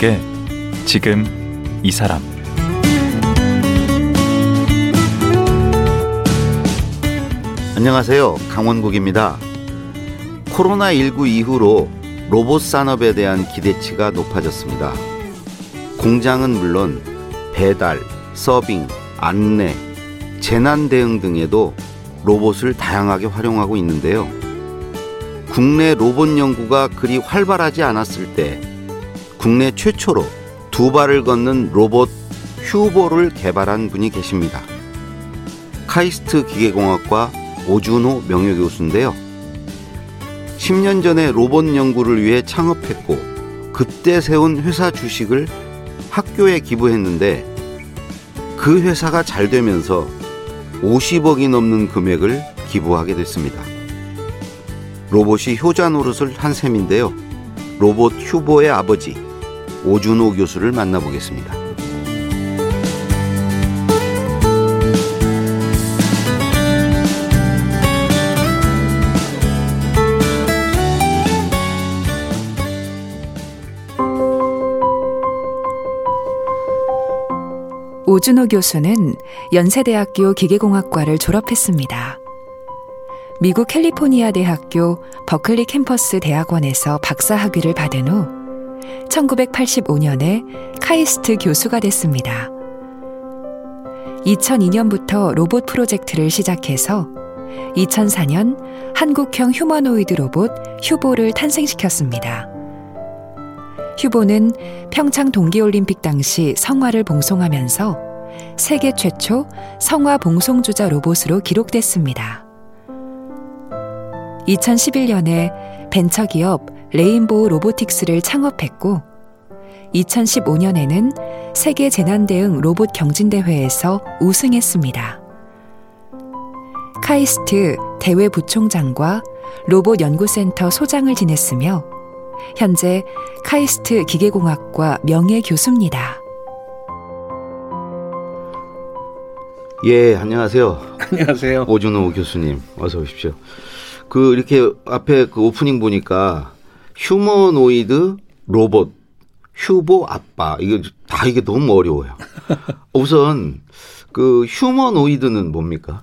강원국의 지금 이 사람 안녕하세요. 강원국입니다. 코로나19 이후로 로봇 산업에 대한 기대치가 높아졌습니다. 공장은 물론 배달, 서빙, 안내, 재난 대응 등에도 로봇을 다양하게 활용하고 있는데요. 국내 로봇 연구가 그리 활발하지 않았을 때 국내 최초로 두 발을 걷는 로봇 휴보를 개발한 분이 계십니다. 카이스트 기계공학과 오준호 명예교수인데요. 10년 전에 로봇 연구를 위해 창업했고 그때 세운 회사 주식을 학교에 기부했는데 그 회사가 잘 되면서 50억이 넘는 금액을 기부하게 됐습니다. 로봇이 효자 노릇을 한 셈인데요. 로봇 휴보의 아버지 오준호 교수를 만나보겠습니다. 오준호 교수는 연세대학교 기계공학과를 졸업했습니다. 미국 캘리포니아 대학교 버클리 캠퍼스 대학원에서 박사 학위를 받은 후 1985년에 카이스트 교수가 됐습니다. 2002년부터 로봇 프로젝트를 시작해서 2004년 한국형 휴머노이드 로봇 휴보를 탄생시켰습니다. 휴보는 평창 동계올림픽 당시 성화를 봉송하면서 세계 최초 성화 봉송주자 로봇으로 기록됐습니다. 2011년에 벤처기업 레인보우 로보틱스를 창업했고 2015년에는 세계 재난대응 로봇 경진대회에서 우승했습니다. 카이스트 대외 부총장과 로봇 연구센터 소장을 지냈으며 현재 카이스트 기계공학과 명예 교수입니다. 예, 안녕하세요. 안녕하세요. 오준호 교수님, 어서 오십시오. 그 이렇게 앞에 그 오프닝 보니까 휴머노이드 로봇 휴보 아빠 이거 다 이게 너무 어려워요. 우선 그 휴머노이드는 뭡니까?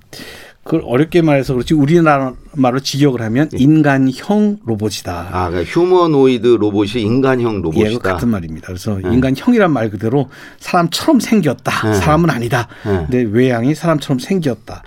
그걸 어렵게 말해서 그렇지 우리나라 말로 직역을 하면 인간형 로봇이다. 아, 그러니까 휴머노이드 로봇이 인간형 로봇이다. 예, 같은 말입니다. 그래서 네. 인간형이란 말 그대로 사람처럼 생겼다. 네. 사람은 아니다. 네. 근데 외양이 사람처럼 생겼다.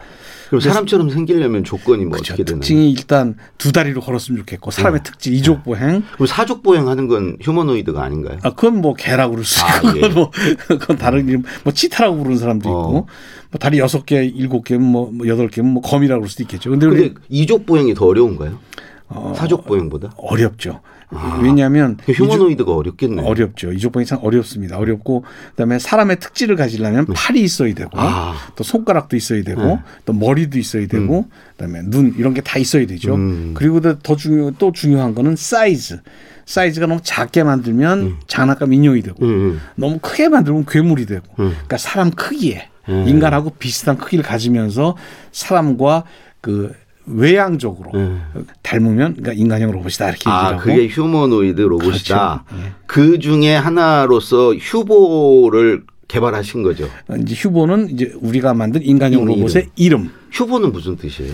그럼 사람처럼 생기려면 조건이 뭐 그렇죠. 어떻게 되나요? 특징이 일단 두 다리로 걸었으면 좋겠고 사람의 네. 특징 이족 보행. 그럼 사족 보행하는 건 휴머노이드가 아닌가요? 아 그건 뭐 개라고 그럴 수 있고 아, 예. 뭐 그건 다른 이름 뭐 치타라고 부르는 사람도 있고 어. 뭐 다리 여섯 개, 일곱 개, 뭐, 뭐 여덟 개면 뭐 검이라고 그럴 수도 있겠죠. 근데, 근데 이족 보행이 더 어려운가요? 어, 사족 보행보다? 어렵죠. 아, 왜냐하면 그 휴머노이드가 어렵겠네요. 어렵죠. 이족 보행이 참 어렵습니다. 어렵고 그다음에 사람의 특질을 가지려면 네. 팔이 있어야 되고 아. 또 손가락도 있어야 되고 네. 또 머리도 있어야 되고 음. 그다음에 눈 이런 게 다 있어야 되죠. 음. 그리고 더 중요 또 중요한 거는 사이즈. 사이즈가 너무 작게 만들면 음. 장난감 인형이 되고 음, 음. 너무 크게 만들면 괴물이 되고 음. 그러니까 사람 크기에 인간하고 비슷한 크기를 가지면서 사람과 그 외향적으로 음. 닮으면 그러니까 인간형 로봇이다 이렇게 아, 얘기하고 그게 휴머노이드 로봇이다. 그렇죠. 네. 그 중에 하나로서 휴보를 개발하신 거죠. 이제 휴보는 이제 우리가 만든 인간형 로봇의 이름. 이름. 휴보는 무슨 뜻이에요?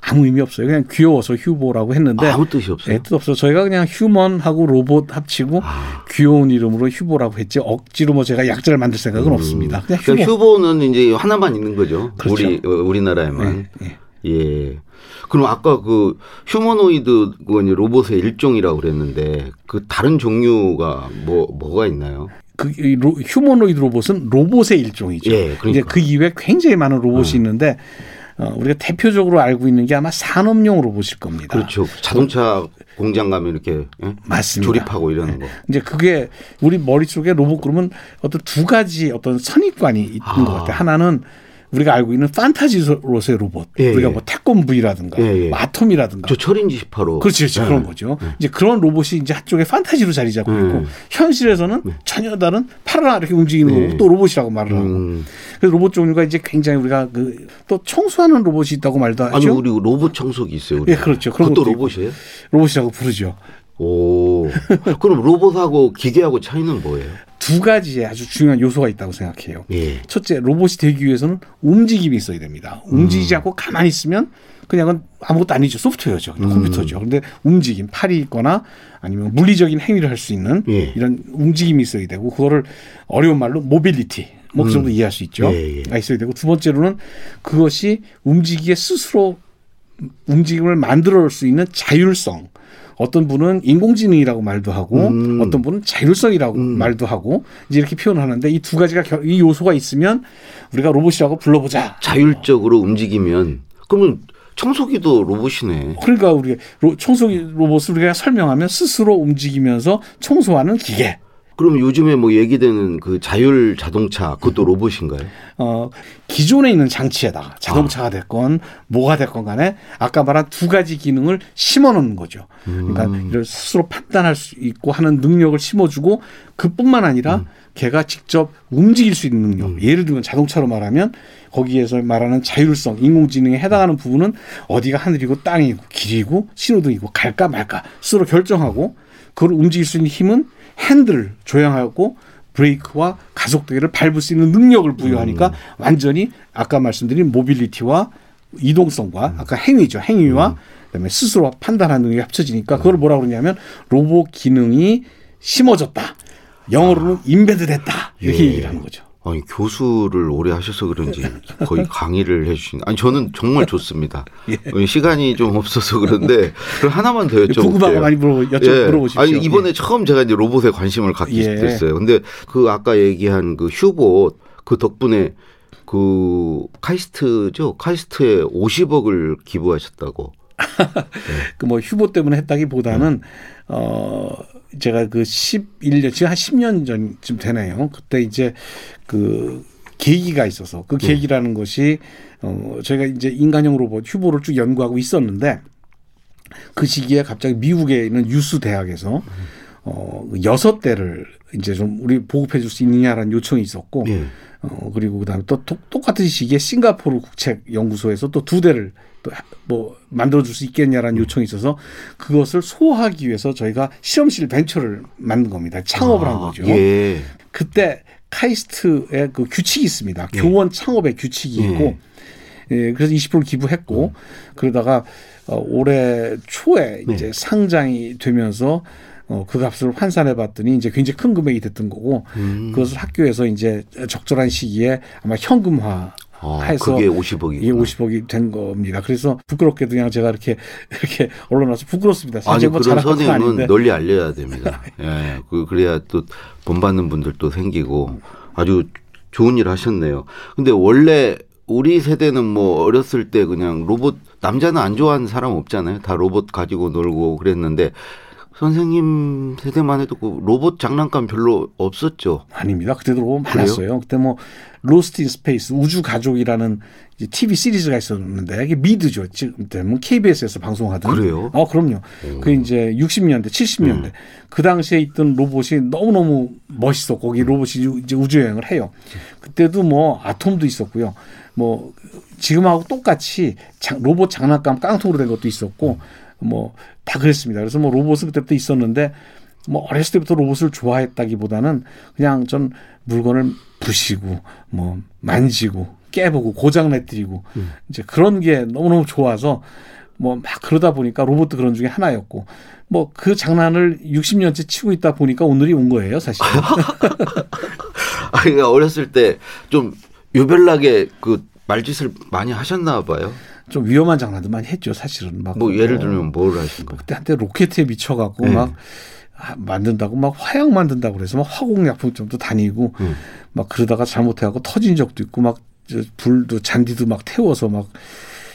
아무 의미 없어요. 그냥 귀여워서 휴보라고 했는데 아무 뜻이 없어요. 네, 뜻 없어. 저희가 그냥 휴먼하고 로봇 합치고 아. 귀여운 이름으로 휴보라고 했지 억지로 뭐 제가 약자를 만들 생각은 음. 없습니다. 그냥 그러니까 휴보. 는 이제 하나만 있는 거죠. 그렇죠. 우리 어, 우리나라에만. 네, 네. 예. 그럼 아까 그 휴머노이드 그 로봇의 일종이라고 그랬는데 그 다른 종류가 뭐 뭐가 있나요? 그 휴머노이드 로봇은 로봇의 일종이죠. 예, 그러니까. 이제 그 이외에 굉장히 많은 로봇이 어. 있는데 어, 우리가 대표적으로 알고 있는 게 아마 산업용 로봇일 겁니다. 그렇죠. 자동차 공장 가면 이렇게 예? 맞습니다. 조립하고 이러는 거. 이제 그게 우리 머릿속에 로봇 그러면 어떤 두 가지 어떤 선입관이 있는 아. 것 같아요. 하나는 우리가 알고 있는 판타지로서의 로봇. 예, 우리가 예. 뭐 태권브이라든가 예, 예. 마톰이라든가. 저 철인지 18호. 그렇지, 그렇지. 그런 거죠. 이제 그런 로봇이 이제 한쪽에 판타지로 자리 잡고 있고 현실에서는 전혀 다른 파라 이렇게 움직이는 거고 또 로봇이라고 말을 하고. 음. 그래서 로봇 종류가 이제 굉장히 우리가 그 또 청소하는 로봇이 있다고 말도 하죠. 아니 우리 로봇 청소기 있어요. 우리. 예, 그렇죠. 그런 것도 로봇이에요? 로봇이라고 부르죠. 오. 그럼 로봇하고 기계하고 차이는 뭐예요? 두 가지의 아주 중요한 요소가 있다고 생각해요. 예. 첫째, 로봇이 되기 위해서는 움직임이 있어야 됩니다. 움직이지 않고 가만히 있으면 그냥은 아무것도 아니죠. 소프트웨어죠. 그냥 컴퓨터죠. 근데 움직임, 팔이 있거나 아니면 물리적인 행위를 할 수 있는 예. 이런 움직임이 있어야 되고 그거를 어려운 말로 모빌리티 뭐그 정도 이해할 수 있죠. 예, 예. 가 있어야 되고 두 번째로는 그것이 움직이게 스스로 움직임을 만들어 수 있는 자율성. 어떤 분은 인공지능이라고 말도 하고 음. 어떤 분은 자율성이라고 말도 하고 이제 이렇게 표현하는데 이 두 가지가 결- 이 요소가 있으면 우리가 로봇이라고 불러보자. 자율적으로 움직이면 그러면 청소기도 로봇이네. 그러니까 우리 로- 청소기 로봇을 우리가 설명하면 스스로 움직이면서 청소하는 기계. 그럼 요즘에 뭐 얘기되는 그 자율 자동차 그것도 로봇인가요? 어, 기존에 있는 장치에다가 자동차가 됐건 뭐가 됐건 간에 아까 말한 두 가지 기능을 심어 놓는 거죠. 그러니까 이를 스스로 판단할 수 있고 하는 능력을 심어 주고 그뿐만 아니라 걔가 직접 움직일 수 있는 능력. 예를 들면 자동차로 말하면 거기에서 말하는 자율성, 인공지능에 해당하는 부분은 어디가 하늘이고 땅이고 길이고 신호등이고 갈까 말까 스스로 결정하고 그걸 움직일 수 있는 힘은 핸들을 조향하고 브레이크와 가속도계를 밟을 수 있는 능력을 부여하니까 완전히 아까 말씀드린 모빌리티와 이동성과 아까 행위죠. 행위와 그다음에 스스로 판단하는 능력이 합쳐지니까 그걸 뭐라 그러냐면 로봇 기능이 심어졌다. 영어로는 임베드됐다. 이렇게 예. 얘기를 하는 거죠. 아니 교수를 오래 하셔서 그런지 거의 강의를 해주신. 아니 저는 정말 좋습니다. 어, 시간이 좀 없어서 그런데 그럼 하나만 더 여쭤볼게요. 궁금한 거 많이 물어 여쭤 예. 물어보십시오. 아니 이번에 처음 제가 이제 로봇에 관심을 갖게 예. 됐어요. 근데 그 아까 얘기한 그 휴봇 그 덕분에 그 카이스트죠. 카이스트에 50억을 기부하셨다고. 그뭐 휴보 때문에 했다기보다는 어 제가 그 11년 지금 한 10년 전쯤 되네요. 그때 이제 그 계기가 있어서 그 계기라는 것이 어 저희가 이제 인간형 로봇 휴보를 쭉 연구하고 있었는데 그 시기에 갑자기 미국에 있는 유수 대학에서 어 여섯 대를 이제 좀 우리 보급해 줄 수 있느냐라는 요청이 있었고 예. 어 그리고 그다음에 또 똑- 똑같은 시기에 싱가포르 국책 연구소에서 또 두 대를 또 뭐 만들어 줄 수 있겠냐라는 요청이 있어서 그것을 소화하기 위해서 저희가 실험실 벤처를 만든 겁니다. 창업을 한 거죠. 예. 그때 카이스트의 그 규칙이 있습니다. 교원 창업의 규칙이 예. 있고 예, 그래서 20%를 기부했고 그러다가 어, 올해 초에 네. 이제 상장이 되면서 어, 그 값을 환산해 봤더니 이제 굉장히 큰 금액이 됐던 거고 음. 그것을 학교에서 이제 적절한 시기에 아마 현금화 아, 해서 그게 50억이. 이게 50억이 된 겁니다. 그래서 부끄럽게도 그냥 제가 이렇게 이렇게 언론 와서 부끄럽습니다. 아니 그런 선임은. 널리 알려야 됩니다. 예, 그 그래야 또 본받는 분들도 생기고 아주 좋은 일 하셨네요. 근데 원래 우리 세대는 뭐 어렸을 때 그냥 로봇 남자는 안 좋아하는 사람 없잖아요. 다 로봇 가지고 놀고 그랬는데 선생님 세대만 해도 그 로봇 장난감 별로 없었죠. 아닙니다. 그때도 로봇 많았어요. 그때 뭐 Lost in Space 우주 가족이라는 이제 TV 시리즈가 있었는데 이게 미드죠. 지금 때는 KBS에서 방송하던. 그래요? 어, 그럼요. 그 이제 60년대, 70년대 음. 그 당시에 있던 로봇이 너무 너무 멋있었고 거기 로봇이 이제 우주 여행을 해요. 그때도 뭐 아톰도 있었고요. 뭐 지금하고 똑같이 장- 로봇 장난감 깡통으로 된 것도 있었고 뭐 다 그랬습니다. 그래서 뭐 로봇은 그때부터 있었는데 뭐 어렸을 때부터 로봇을 좋아했다기보다는 그냥 전 물건을 부시고 뭐 만지고 깨보고 고장 내뜨리고 이제 그런 게 너무너무 좋아서 뭐 막 그러다 보니까 로봇도 그런 중에 하나였고 뭐 그 장난을 60년째 치고 있다 보니까 오늘이 온 거예요, 사실. 아, 그러니까 어렸을 때 좀 유별나게 그 말짓을 많이 하셨나 봐요. 좀 위험한 장난도 많이 했죠, 사실은. 막 뭐 예를 어, 들면 뭘 하신 거예요? 그때 한때 로켓에 미쳐갖고 네. 막 아, 만든다고 막 화약 만든다고 그래서 막 화공약품점도 다니고 음. 막 그러다가 잘못해갖고 터진 적도 있고 막저 불도 잔디도 막 태워서 막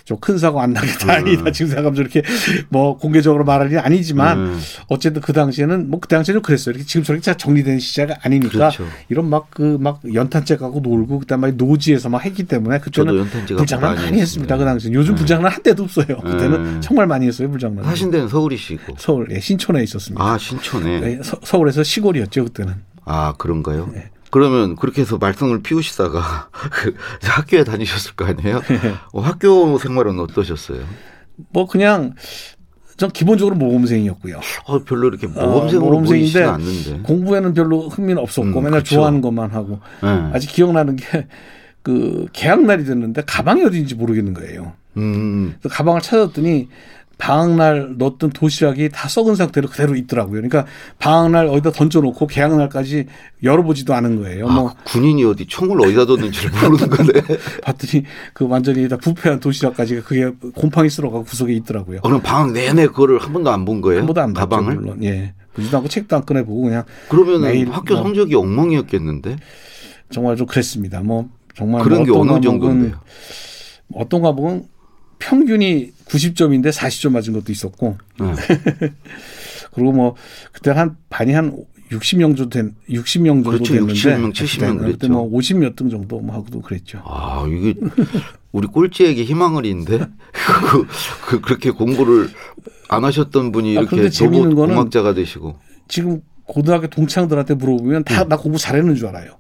좀 큰 사고 안 나게 다행이다 지금 생각하면 저렇게 뭐 공개적으로 말할 일이 아니지만 음. 어쨌든 그 당시에는 뭐 그 당시에는 그랬어요. 이렇게 지금처럼 잘 정리된 시대가 아니니까 그렇죠. 이런 막 그 막 연탄재 갖고 놀고 그다음에 노지에서 막 했기 때문에 그때는 불장난 많이 했습니다. 그 했습니다. 당시에 요즘 네. 불장난 한 대도 없어요. 그때는 음. 정말 많이 했어요 불장난. 사신 데는 서울이시고. 서울 예, 신촌에 있었습니다. 아, 신촌에. 네, 서, 서울에서 시골이었죠 그때는. 아, 그런가요? 네. 그러면 그렇게 해서 말썽을 피우시다가 그 학교에 다니셨을 거 아니에요? 네. 어, 학교 생활은 어떠셨어요? 뭐 그냥 전 기본적으로 모범생이었고요. 어, 별로 이렇게 모범생으로 어, 보이지 않는데. 공부에는 별로 흥미는 없었고 음, 맨날 그쵸. 좋아하는 것만 하고 네. 아직 기억나는 게 그 개학 날이 됐는데 가방이 어디인지 모르겠는 거예요. 음. 그래서 가방을 찾았더니 방학날 넣었던 도시락이 다 썩은 상태로 그대로 있더라고요. 그러니까 방학날 어디다 던져놓고 개학날까지 열어보지도 않은 거예요. 아, 뭐 군인이 어디 총을 어디다 뒀는지를 모르는 거네. 봤더니 그 완전히 다 부패한 도시락까지 그게 곰팡이 쓸어가고 구석에 있더라고요. 어, 그럼 방학 내내 그거를 한 번도 안 본 거예요? 한 번도 안 봤죠, 가방을? 물론. 예. 보지도 않고 책도 안 꺼내보고 그냥. 그러면 학교 뭐 성적이 엉망이었겠는데? 정말 좀 그랬습니다. 뭐 정말 그런 뭐 게 어느 정도인데요? 어떤 과목은 평균이 90점인데 40점 맞은 것도 있었고. 네. 그리고 뭐 그때 한 반이 한 60명 정도 된 60명 정도 그렇죠. 됐는데 60명, 70명 그때 뭐 50몇 등 정도 뭐 하고도 그랬죠. 아, 이게 우리 꼴찌에게 희망을 인데 그, 그, 그렇게 공부를 안 하셨던 분이 아, 이렇게 재밌는 거는 공학자가 되시고 지금 고등학교 동창들한테 물어보면 다나 음. 공부 잘했는 줄 알아요.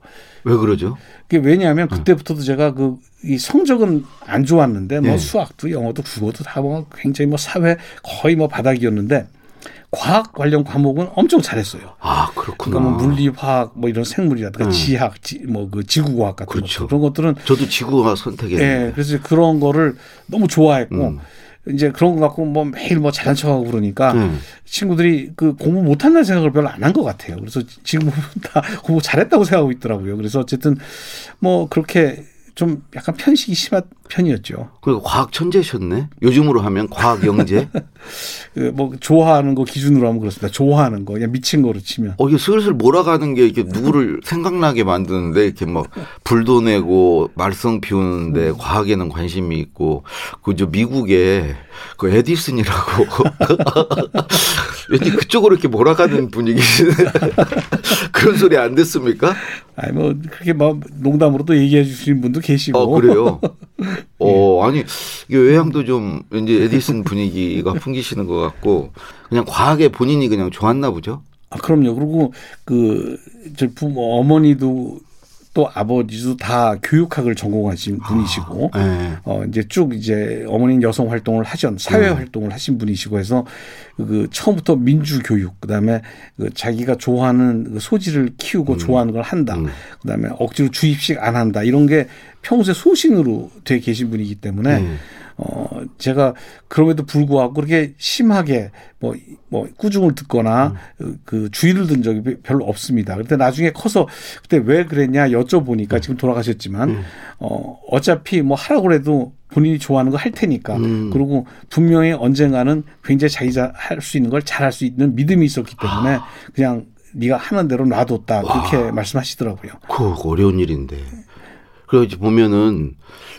왜 그러죠? 그게 왜냐하면 그때부터도 제가 그 이 성적은 안 좋았는데 뭐 네. 수학도 영어도 국어도 다 뭐 굉장히 뭐 사회 거의 뭐 바닥이었는데 과학 관련 과목은 엄청 잘했어요. 아 그렇구나. 그러니까 뭐 물리, 화학, 뭐 이런 생물이라든가 음. 지학, 뭐그 지구과학 같은 그렇죠. 것들 그런 것들은 저도 지구과학 선택했는데. 예, 그래서 그런 거를 너무 좋아했고 음. 이제 그런 거 갖고 뭐 매일 뭐 잘난 척하고 그러니까 음. 친구들이 그 공부 못한다는 생각을 별로 안 한 것 같아요. 그래서 지금 다 공부 잘했다고 생각하고 있더라고요. 그래서 어쨌든 뭐 그렇게 좀 약간 편식이 심한 편이었죠. 그 과학 천재셨네. 요즘으로 하면 과학 영재. 그뭐 좋아하는 거 기준으로 하면 그렇습니다. 좋아하는 거 그냥 미친 거로 치면. 어 이게 슬슬 몰아가는 게 이렇게 누구를 생각나게 만드는데 이렇게 막 불도 내고 말썽 피우는데 음. 과학에는 관심이 있고 그저 미국에 그 에디슨이라고 왠지 그쪽으로 이렇게 몰아가는 분위기시네. 그런 소리 안 됐습니까? 아니 뭐 그렇게 막 농담으로도 얘기해 주시는 분도 계시고. 어 그래요. 어 아니 이게 외향도 좀 왠지 에디슨 분위기가 풍기시는 것 같고 그냥 과학에 본인이 그냥 좋았나 보죠. 아 그럼요. 그리고 그저 부모 어머니도 또 아버지도 다 교육학을 전공하신 분이시고 아, 네. 어 이제 쭉 이제 어머니는 여성 활동을 하셨 사회 네. 활동을 하신 분이시고 해서 그 처음부터 민주 교육 그다음에 그 자기가 좋아하는 그 소질을 키우고 음. 좋아하는 걸 한다. 음. 그다음에 억지로 주입식 안 한다. 이런 게 평소에 소신으로 돼 계신 분이기 때문에 음. 어, 제가 그럼에도 불구하고 그렇게 심하게 뭐, 뭐 꾸중을 듣거나 음. 그 주의를 든 적이 별로 없습니다. 그런데 나중에 커서 그때 왜 그랬냐 여쭤보니까 음. 지금 돌아가셨지만 음. 어, 어차피 뭐 하라고 해도 본인이 좋아하는 거 할 테니까. 음. 그리고 분명히 언젠가는 굉장히 자기가 할 수 있는 걸 잘할 수 있는 믿음이 있었기 때문에 아. 그냥 네가 하는 대로 놔뒀다. 그렇게 와. 말씀하시더라고요. 그 어려운 일인데. 그래서 보면은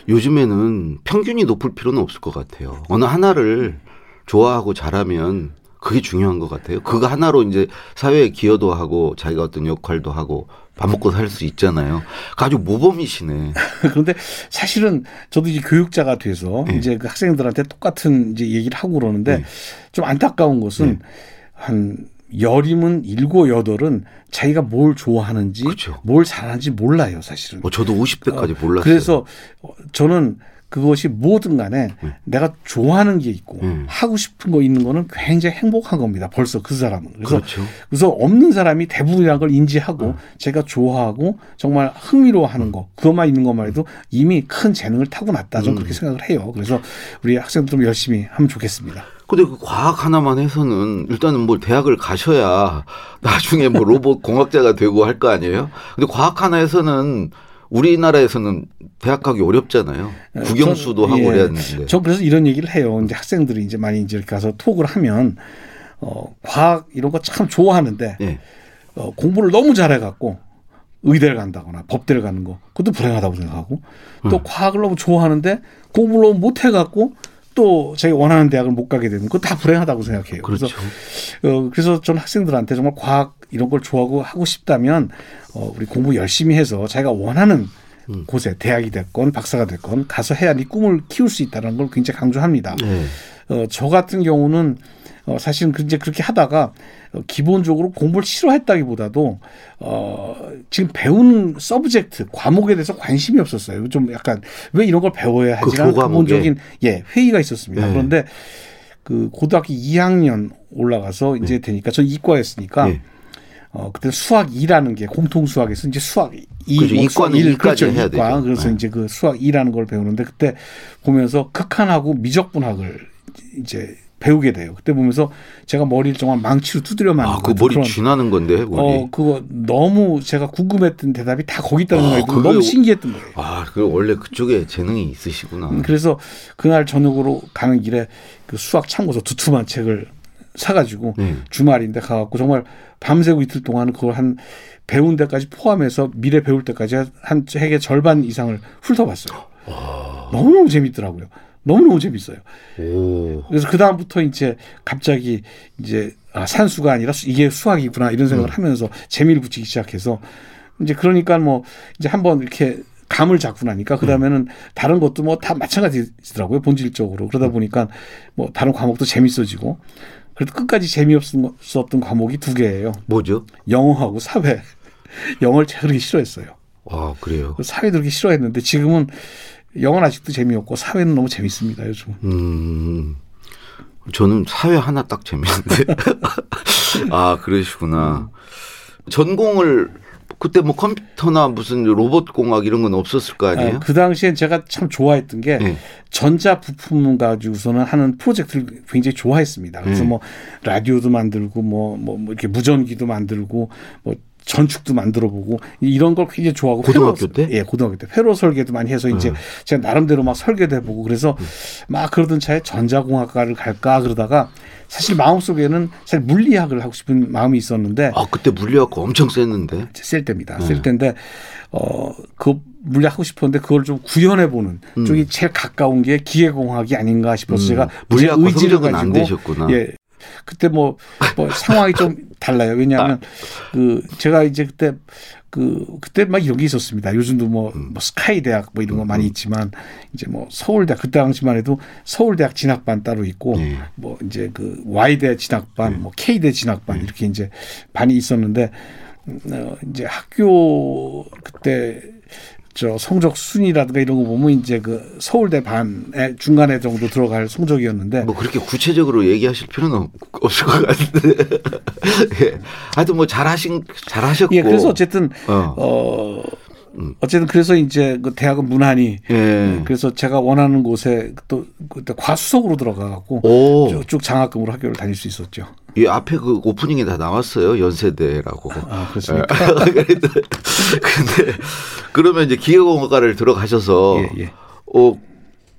요즘에는 평균이 높을 필요는 없을 것 같아요. 어느 하나를 좋아하고 잘하면 그게 중요한 것 같아요. 그거 하나로 이제 사회에 기여도 하고 자기가 어떤 역할도 하고 밥 먹고 살 수 있잖아요. 아주 모범이시네. 그런데 사실은 저도 이제 교육자가 돼서 네. 이제 그 학생들한테 똑같은 이제 얘기를 하고 그러는데 네. 좀 안타까운 것은 네. 한 열이면 일곱 여덟은 자기가 뭘 좋아하는지 그렇죠. 뭘 잘하는지 몰라요 사실은. 어, 저도 50대까지 어, 몰랐어요. 그래서 저는 그것이 뭐든 간에 네. 내가 좋아하는 게 있고 네. 하고 싶은 거 있는 거는 굉장히 행복한 겁니다. 벌써 그 사람은. 그래서 그렇죠. 그래서 없는 사람이 대부분이라는 걸 인지하고 네. 제가 좋아하고 정말 흥미로워하는 거 그것만 있는 것만 해도 이미 큰 재능을 타고났다. 저는 음. 그렇게 생각을 해요. 그래서 우리 학생들 좀 열심히 하면 좋겠습니다. 근데 그 과학 하나만 해서는 일단은 뭘 대학을 가셔야 나중에 뭐 로봇 공학자가 되고 할 거 아니에요? 근데 과학 하나 해서는 우리나라에서는 대학 가기 어렵잖아요. 어, 국영수도 전, 하고 예. 그래야 되는데. 저 그래서 이런 얘기를 해요. 이제 학생들이 이제 많이 이제 가서 톡을 하면 어 과학 이런 거 참 좋아하는데 예. 어 공부를 너무 잘해 갖고 의대를 간다거나 법대를 가는 거 그것도 불행하다고 생각하고 또 음. 과학을 너무 좋아하는데 공부를 너무 못해 갖고 또 자기 원하는 대학을 못 가게 되는 그거 다 불행하다고 생각해요. 그렇죠. 그래서 어 그래서 저는 학생들한테 정말 과학 이런 걸 좋아하고 하고 싶다면 어 우리 공부 열심히 해서 자기가 원하는 음. 곳에 대학이 됐건 박사가 됐건 가서 해야 네 꿈을 키울 수 있다는 걸 굉장히 강조합니다. 네. 어, 저 같은 경우는 어, 사실은 이제 그렇게 하다가 어, 기본적으로 공부를 싫어했다기보다도 어, 지금 배운 subject 과목에 대해서 관심이 없었어요. 좀 약간 왜 이런 걸 배워야 하지라는 그 기본적인 예 회의가 있었습니다. 네. 그런데 그 고등학교 2학년 올라가서 이제 되니까 전 이과였으니까 네. 어 그때 수학 2라는 게 공통 수학에서 이제 수학 2 그죠. 이과는 일 이까지 그렇죠. 해야 이과. 되죠. 그래서 네. 이제 그 수학 2라는 걸 배우는데 그때 보면서 극한하고 미적분학을 이제 배우게 돼요. 그때 보면서 제가 머리를 정말 망치로 두드려 맞는 아, 것그 머리 쥐나는 건데, 머리. 어 그거 너무 제가 궁금했던 대답이 다 거기 있다는 아, 들고 그게 너무 신기했던 거예요. 아, 그 원래 그쪽에 재능이 있으시구나. 음, 그래서 그날 저녁으로 가는 길에 그 수학 참고서 두툼한 책을 사가지고 네. 주말인데 가갖고 정말 밤새고 이틀 동안 그걸 한 배운 데까지 포함해서 미래 배울 때까지 한 책의 절반 이상을 훑어봤어요. 너무너무 재밌더라고요. 너무너무 재밌어요. 오. 그래서 그 다음부터 이제 갑자기 이제 아, 산수가 아니라 수- 이게 수학이구나 이런 생각을 하면서 재미를 붙이기 시작해서 이제 그러니까 뭐 이제 한번 이렇게 감을 잡고 나니까 그 다음에는 다른 것도 뭐 다 마찬가지더라고요 본질적으로 그러다 보니까 뭐 다른 과목도 재밌어지고 그래도 끝까지 재미없었던 과목이 두 개예요 뭐죠? 영어하고 사회 영어를 제가 그렇게 싫어했어요 아, 그래요. 사회도 그렇게 싫어했는데 지금은 영어는 아직도 재미없고 사회는 너무 재밌습니다 요즘 음. 저는 사회 하나 딱 재밌는데. 아, 그러시구나. 전공을 그때 뭐 컴퓨터나 무슨 로봇 공학 이런 건 없었을 거 아니에요? 아, 그 당시엔 제가 참 좋아했던 게 네. 전자 부품 가지고서는 하는 프로젝트를 굉장히 좋아했습니다. 그래서 네. 뭐 라디오도 만들고 뭐, 뭐, 뭐 이렇게 무전기도 만들고 뭐 전축도 만들어 보고 이런 걸 굉장히 좋아하고 고등학교 때? 네. 예, 고등학교 때 회로 설계도 많이 해서 이제 제가 나름대로 막 설계도 해보고 그래서 막 그러던 차에 전자공학과를 갈까 그러다가 사실 마음속에는 사실 물리학을 하고 싶은 마음이 있었는데 아, 그때 물리학과 엄청 셌는데. 쓸 때입니다. 네. 쓸 때인데 어그 물리 하고 싶었는데 그걸 좀 구현해 보는 음. 쪽이 제일 가까운 게 기계공학이 아닌가 싶어서 음. 제가 물리학과 제 의지를 성적은 안 가지고 되셨구나. 예. 그때 뭐, 뭐 상황이 좀 달라요. 왜냐하면 아. 그 제가 이제 그때 그 그때 막 이런 게 있었습니다. 요즘도 뭐, 음. 뭐 스카이 대학 뭐 이런 거 많이 있지만 이제 뭐 서울대 그때 당시만 해도 서울대학 진학반 따로 있고 네. 뭐 이제 그 Y대 진학반, 뭐 K대 진학반 이렇게 이제 반이 있었는데 음, 어, 이제 학교 그때 저 성적 순위라든가 이런 거 보면 이제 그 서울대 반에 중간에 정도 들어갈 성적이었는데 뭐 그렇게 구체적으로 얘기하실 필요는 없- 없을 것 같은데. 예. 하여튼 뭐 잘하신 잘하셨고. 예 그래서 어쨌든 어. 어 어쨌든 그래서 이제 그 대학은 문안이 예. 그래서 제가 원하는 곳에 또 그때 과수석으로 들어가갖고 오. 쭉쭉 장학금으로 학교를 다닐 수 있었죠. 이 앞에 그 오프닝에 다 나왔어요. 연세대라고. 아 그렇습니까? 그래도 근데 그러면 이제 기계공학과를 들어가셔서 예, 예. 어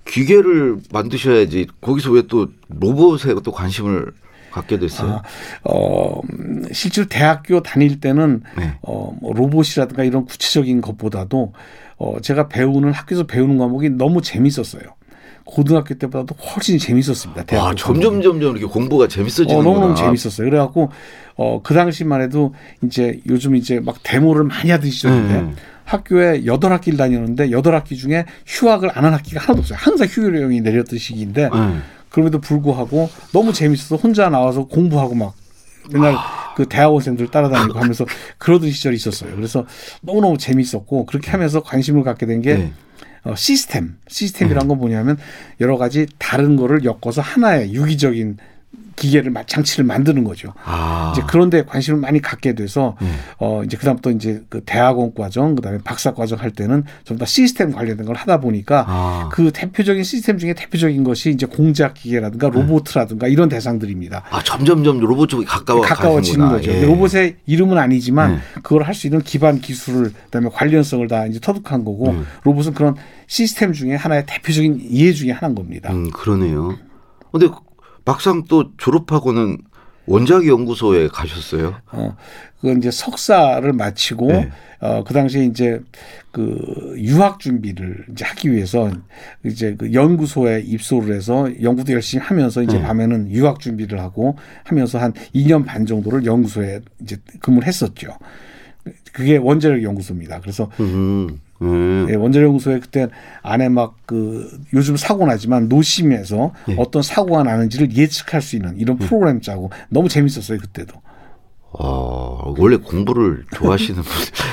기계를 만드셔야지 거기서 왜 또 로봇에 또 관심을 갖게 됐어요? 아, 어, 음, 실제로 대학교 다닐 때는 네. 어, 뭐 로봇이라든가 이런 구체적인 것보다도 어, 제가 배우는 학교에서 배우는 과목이 너무 재밌었어요. 고등학교 때보다도 훨씬 재밌었습니다. 대학교 아, 점점 점점 이렇게 공부가 재밌어지는구나. 어, 너무너무 재밌었어요. 그래갖고 어, 그 당시만 해도 이제 요즘 이제 막 데모를 많이 하듯이 시절인데 음. 학교에 여덟 학기를 다녔는데 여덟 학기 중에 휴학을 안 한 학기가 하나도 없어요. 항상 휴교령이 내렸던 시기인데 네. 그럼에도 불구하고 너무 재밌어서 혼자 나와서 공부하고 막 맨날 아. 그 대학원생들 따라다니고 하면서 그러던 시절이 있었어요. 그래서 너무너무 재밌었고 그렇게 하면서 관심을 갖게 된게 네. 어, 시스템. 시스템이란 건 뭐냐면 여러 가지 다른 거를 엮어서 하나의 유기적인 기계를 마- 장치를 만드는 거죠. 아. 이제 그런 데 관심을 많이 갖게 돼서 음. 어 이제 그다음부터 이제 그 대학원 과정 그다음에 박사 과정 할 때는 좀 더 시스템 관련된 걸 하다 보니까 아. 그 대표적인 시스템 중에 대표적인 것이 이제 공작 기계라든가 로보트라든가 이런 대상들입니다. 아, 점점점 로봇 쪽이 가까워 가까워지는. 거죠. 예. 로봇의 이름은 아니지만 네. 그걸 할 수 있는 기반 기술을 그다음에 관련성을 다 이제 터득한 거고 음. 로봇은 그런 시스템 중에 하나의 대표적인 이해 중에 하나인 겁니다. 음, 그러네요. 근데 막상 또 졸업하고는 원자기 연구소에 가셨어요. 어, 그건 이제 석사를 마치고 네. 어, 그 당시에 이제 그 유학 준비를 이제 하기 위해서 이제 그 연구소에 입소를 해서 연구도 열심히 하면서 이제 네. 밤에는 유학 준비를 하고 하면서 한 2년 반 정도를 연구소에 이제 근무를 했었죠. 그게 원자력 연구소입니다. 그래서 음. 음. 예, 원자력 연구소에 그때 안에 막 그 요즘 사고 나지만 노심에서 예. 어떤 사고가 나는지를 예측할 수 있는 이런 프로그램 짜고 너무 재밌었어요 그때도. 어, 어, 원래 공부를 좋아하시는 분.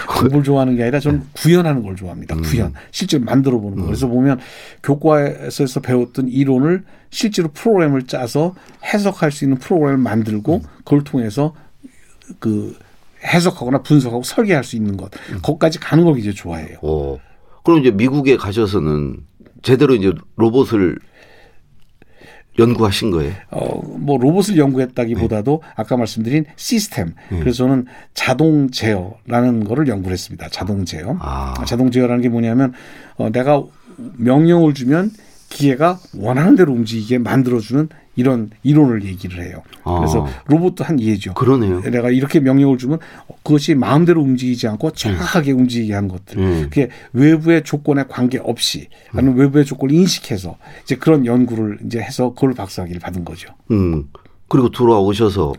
공부를 좋아하는 게 아니라 저는 구현하는 걸 좋아합니다. 구현. 실제로 만들어 보는 거. 그래서 보면 교과에서 배웠던 이론을 실제로 프로그램을 짜서 해석할 수 있는 프로그램을 만들고 그걸 통해서 그 해석하거나 분석하고 설계할 수 있는 것. 거기까지 가는 걸 이제 좋아해요. 어. 그럼 이제 미국에 가셔서는 제대로 이제 로봇을 연구하신 거예요? 어, 뭐 로봇을 연구했다기보다도 네. 아까 말씀드린 시스템. 그래서 저는 자동 제어라는 거를 연구를 했습니다. 자동 제어. 아. 자동 제어라는 게 뭐냐면 어, 내가 명령을 주면 기계가 원하는 대로 움직이게 만들어주는 이런 이론을 얘기를 해요. 그래서 아. 로봇도 한 예죠. 그러네요. 내가 이렇게 명령을 주면 그것이 마음대로 움직이지 않고 정확하게 움직이게 하는 것들. 음. 그게 외부의 조건에 관계 없이 아니면 외부의 조건을 인식해서 이제 그런 연구를 이제 해서 그걸 박사학위를 받은 거죠. 음. 그리고 돌아오셔서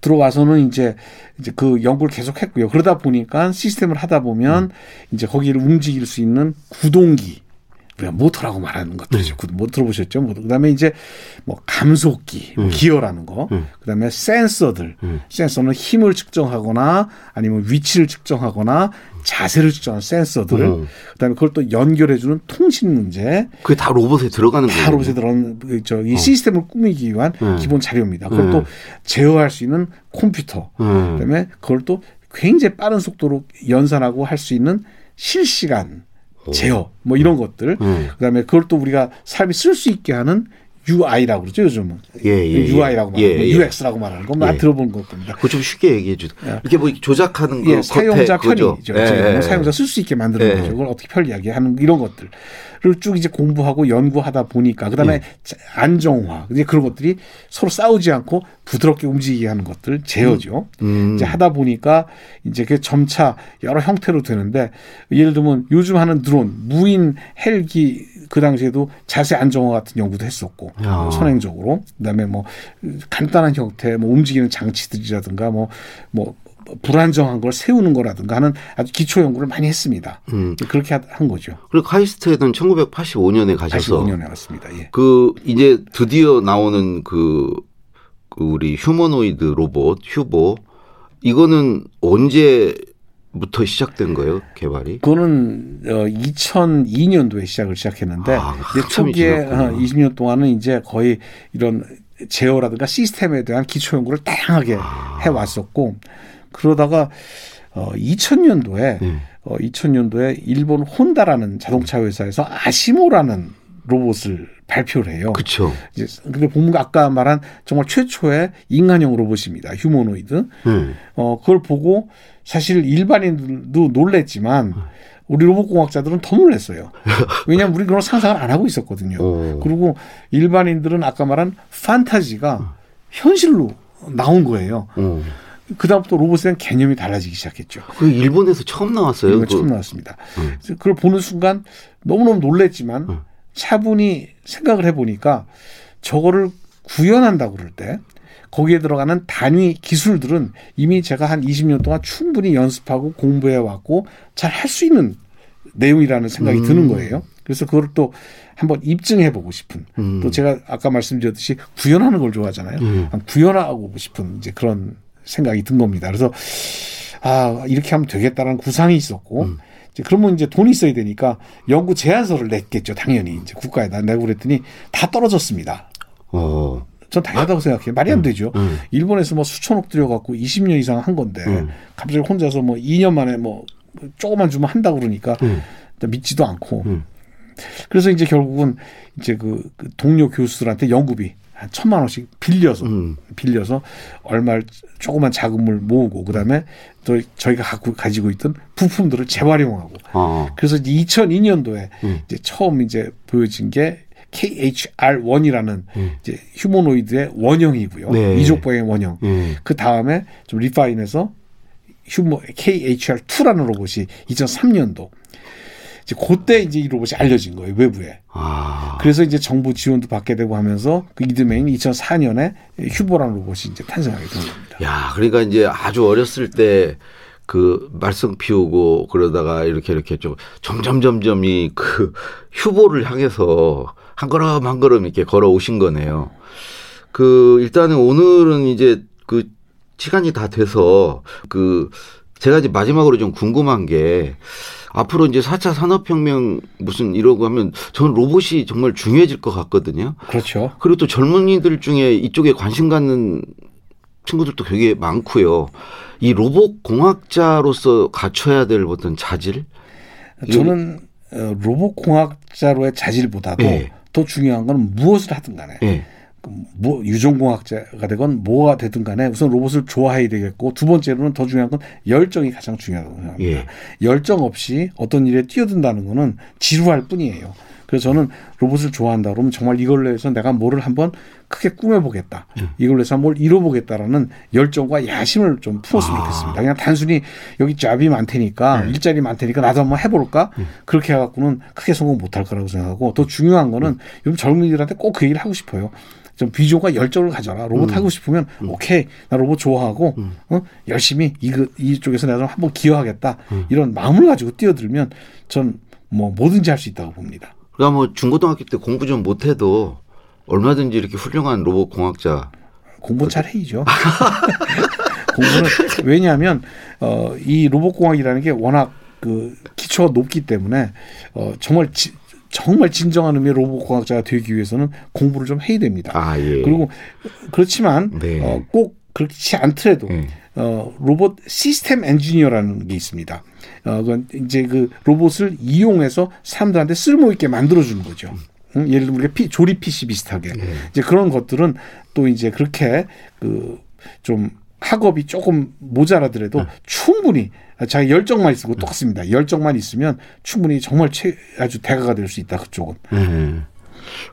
들어와서는 이제 이제 그 연구를 계속 했고요. 그러다 보니까 시스템을 하다 보면 이제 거기를 움직일 수 있는 구동기 우리가 모터라고 말하는 것들이죠. 구- 뭐 들어보셨죠? 모터. 그다음에 이제 뭐 감속기, 뭐 기어라는 거. 그다음에 센서들. 센서는 힘을 측정하거나 아니면 위치를 측정하거나 자세를 측정하는 센서들. 음. 그다음에 그걸 또 연결해주는 통신 문제. 그게 다 로봇에 들어가는 거예요. 다 로봇에 들어가는 그 저이 시스템을 꾸미기 위한 음. 기본 자료입니다. 그걸 음. 또 제어할 수 있는 컴퓨터. 음. 그다음에 그걸 또 굉장히 빠른 속도로 연산하고 할 수 있는 실시간 제어 뭐 이런 것들. 음. 그다음에 그걸 또 우리가 삶이 쓸 수 있게 하는 UI라고 그러죠 요즘은 예, 예, 예. UI라고 말하는 예, 거, 예. UX라고 말하는 거, 나 예. 들어본 것 겁니다. 그거 좀 쉽게 얘기해 주세요. 이렇게 뭐 조작하는 거 예, 사용자? 편의죠. 예, 보면 예, 사용자 쓸 수 있게 만드는 예. 거죠. 그걸 어떻게 편리하게 하는 이런 것들을 쭉 이제 공부하고 연구하다 보니까 그다음에 예. 자- 안정화 이제 그런 것들이 서로 싸우지 않고 부드럽게 움직이게 하는 것들 제어죠. 음. 이제 하다 보니까 이제 그 점차 여러 형태로 되는데 예를 들면 요즘 하는 드론 무인 헬기 그 당시에도 자세 안정화 같은 연구도 했었고 야. 뭐 선행적으로 그다음에 뭐 간단한 형태 뭐 움직이는 장치들이라든가 뭐뭐 불안정한 걸 세우는 거라든가 하는 아주 기초 연구를 많이 했습니다. 음. 그렇게 하- 한 거죠. 그리고 카이스트에는 1985년에 가셔서 85년에 왔습니다. 예. 그 이제 드디어 나오는 그, 그 우리 휴머노이드 로봇 휴보 이거는 언제 부터 시작된 거예요 개발이? 그거는 어, 2002년도에 시작을 시작했는데 아, 초기에 지났구나. 어, 20년 동안은 이제 거의 이런 제어라든가 시스템에 대한 기초 연구를 다양하게 아. 해 왔었고 그러다가 어, 2000년도에 네. 어, 2000년도에 일본 혼다라는 자동차 회사에서 아시모라는 로봇을 발표를 해요. 그렇죠. 이제 근데 보면 아까 말한 정말 최초의 인간형 로봇입니다. 휴머노이드. 네. 어, 그걸 보고 사실 일반인들도 놀랬지만 우리 로봇공학자들은 더 놀랐어요. 왜냐하면 우리 그런 상상을 안 하고 있었거든요. 어. 그리고 일반인들은 아까 말한 판타지가 현실로 나온 거예요. 어. 그다음부터 로봇에 대한 개념이 달라지기 시작했죠. 그 일본에서 처음 나왔어요. 그- 처음 나왔습니다. 음. 그걸 보는 순간 너무너무 놀랬지만 차분히 생각을 해보니까 저거를 구현한다고 그럴 때 거기에 들어가는 단위 기술들은 이미 제가 한 20년 동안 충분히 연습하고 공부해 왔고 잘 할 수 있는 내용이라는 생각이 음. 드는 거예요. 그래서 그걸 또 한번 입증해 보고 싶은 음. 또 제가 아까 말씀드렸듯이 구현하는 걸 좋아하잖아요. 음. 구현하고 싶은 이제 그런 생각이 든 겁니다. 그래서 아 이렇게 하면 되겠다라는 구상이 있었고 음. 이제 그러면 이제 돈이 있어야 되니까 연구 제안서를 냈겠죠. 당연히 이제 국가에다 내고 그랬더니 다 떨어졌습니다. 어. 전 당연하다고 생각해요. 말이 안 되죠. 음. 일본에서 뭐 수천억 들여갖고 20년 이상 한 건데 음. 갑자기 혼자서 뭐 2년 만에 뭐 조금만 주면 한다 그러니까 음. 믿지도 않고 음. 그래서 이제 결국은 이제 그, 그 동료 교수들한테 연구비 한 천만 원씩 빌려서 음. 빌려서 얼마 조그만 자금을 모으고 그다음에 또 저희가 갖고 가지고 있던 부품들을 재활용하고 어. 그래서 이제 2002년도에 음. 이제 처음 이제 보여진 게 KHR1이라는 음. 이제 휴머노이드의 원형이고요. 네. 이족보의 원형. 예. 그 다음에 좀 리파인해서 휴머 KHR2라는 로봇이 2003년도 이제 그때 이제 이 로봇이 알려진 거예요 외부에. 아. 그래서 이제 정부 지원도 받게 되고 하면서 그 이듬해인 2004년에 휴보라는 로봇이 이제 탄생하게 된 겁니다. 야, 그러니까 이제 아주 어렸을 때 그 말썽 피우고 그러다가 이렇게 이렇게 좀 점점 점점이 그 휴보를 향해서 한 걸음 한 걸음 이렇게 걸어 오신 거네요. 그 일단은 오늘은 이제 그 시간이 다 돼서 그 제가 이제 마지막으로 좀 궁금한 게 앞으로 이제 4차 산업혁명 무슨 이러고 하면 저는 로봇이 정말 중요해질 것 같거든요. 그렇죠. 그리고 또 젊은이들 중에 이쪽에 관심 갖는 친구들도 되게 많고요. 이 로봇 공학자로서 갖춰야 될 어떤 자질? 저는 어, 로봇 공학자로의 자질보다도 네. 더 중요한 건 무엇을 하든 간에 예. 그뭐 유전공학자가 되건 뭐가 되든 간에 우선 로봇을 좋아해야 되겠고 두 번째로는 더 중요한 건 열정이 가장 중요하다고 생각합니다. 예. 열정 없이 어떤 일에 뛰어든다는 거는 지루할 뿐이에요. 그래서 저는 로봇을 좋아한다 그러면 정말 이걸로 해서 내가 뭐를 한번 크게 꾸며보겠다. 예. 이걸로 해서 뭘 이뤄보겠다라는 열정과 야심을 좀 품었으면 아. 좋겠습니다. 그냥 단순히 여기 잡이 많테니까 예. 일자리 많테니까 나도 한번 해볼까? 그렇게 해갖고는 크게 성공 못할 거라고 생각하고 더 중요한 거는 요즘 젊은이들한테 꼭 그 얘기를 하고 싶어요. 좀 비전과 열정을 가져라. 로봇 하고 싶으면 오케이 나 로봇 좋아하고 어? 열심히 이 이쪽에서 내가 좀 한번 기여하겠다 이런 마음을 가지고 뛰어들면 전 뭐 뭐든지 할 수 있다고 봅니다. 그러니까 뭐 중고등학교 때 공부 좀 못해도 얼마든지 이렇게 훌륭한 로봇 공학자. 공부 잘 해야죠. 공부는 왜냐하면 어, 이 로봇 공학이라는 게 워낙 그 기초가 높기 때문에 어, 정말 지, 정말 진정한 의미의 로봇공학자가 되기 위해서는 공부를 좀 해야 됩니다. 아, 예. 그리고 그렇지만 네. 어, 꼭 그렇지 않더라도 네. 어, 로봇 시스템 엔지니어라는 게 있습니다. 어, 그건 이제 그 로봇을 이용해서 사람들한테 쓸모 있게 만들어 주는 거죠. 응? 예를 들면 우리가 피, 조립 PC 비슷하게 이제 그런 것들은 또 이제 그렇게 그좀 학업이 조금 모자라더라도 충분히 자기 열정만 있고 똑같습니다. 열정만 있으면 충분히 정말 최, 아주 대가가 될 수 있다 그쪽은. 예.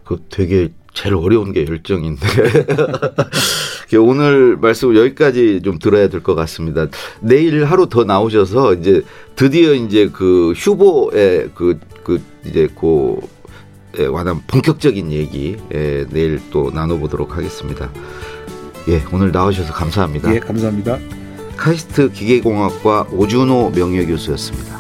그 되게 제일 어려운 게 열정인데. 오늘 말씀 여기까지 좀 들어야 될 것 같습니다. 내일 하루 더 나오셔서 이제 드디어 이제 그 휴보의 그, 그 이제 그에 관한 본격적인 얘기 에, 내일 또 나눠보도록 하겠습니다. 예, 오늘 나오셔서 감사합니다. 예, 감사합니다. 카이스트 기계공학과 오준호 명예교수였습니다.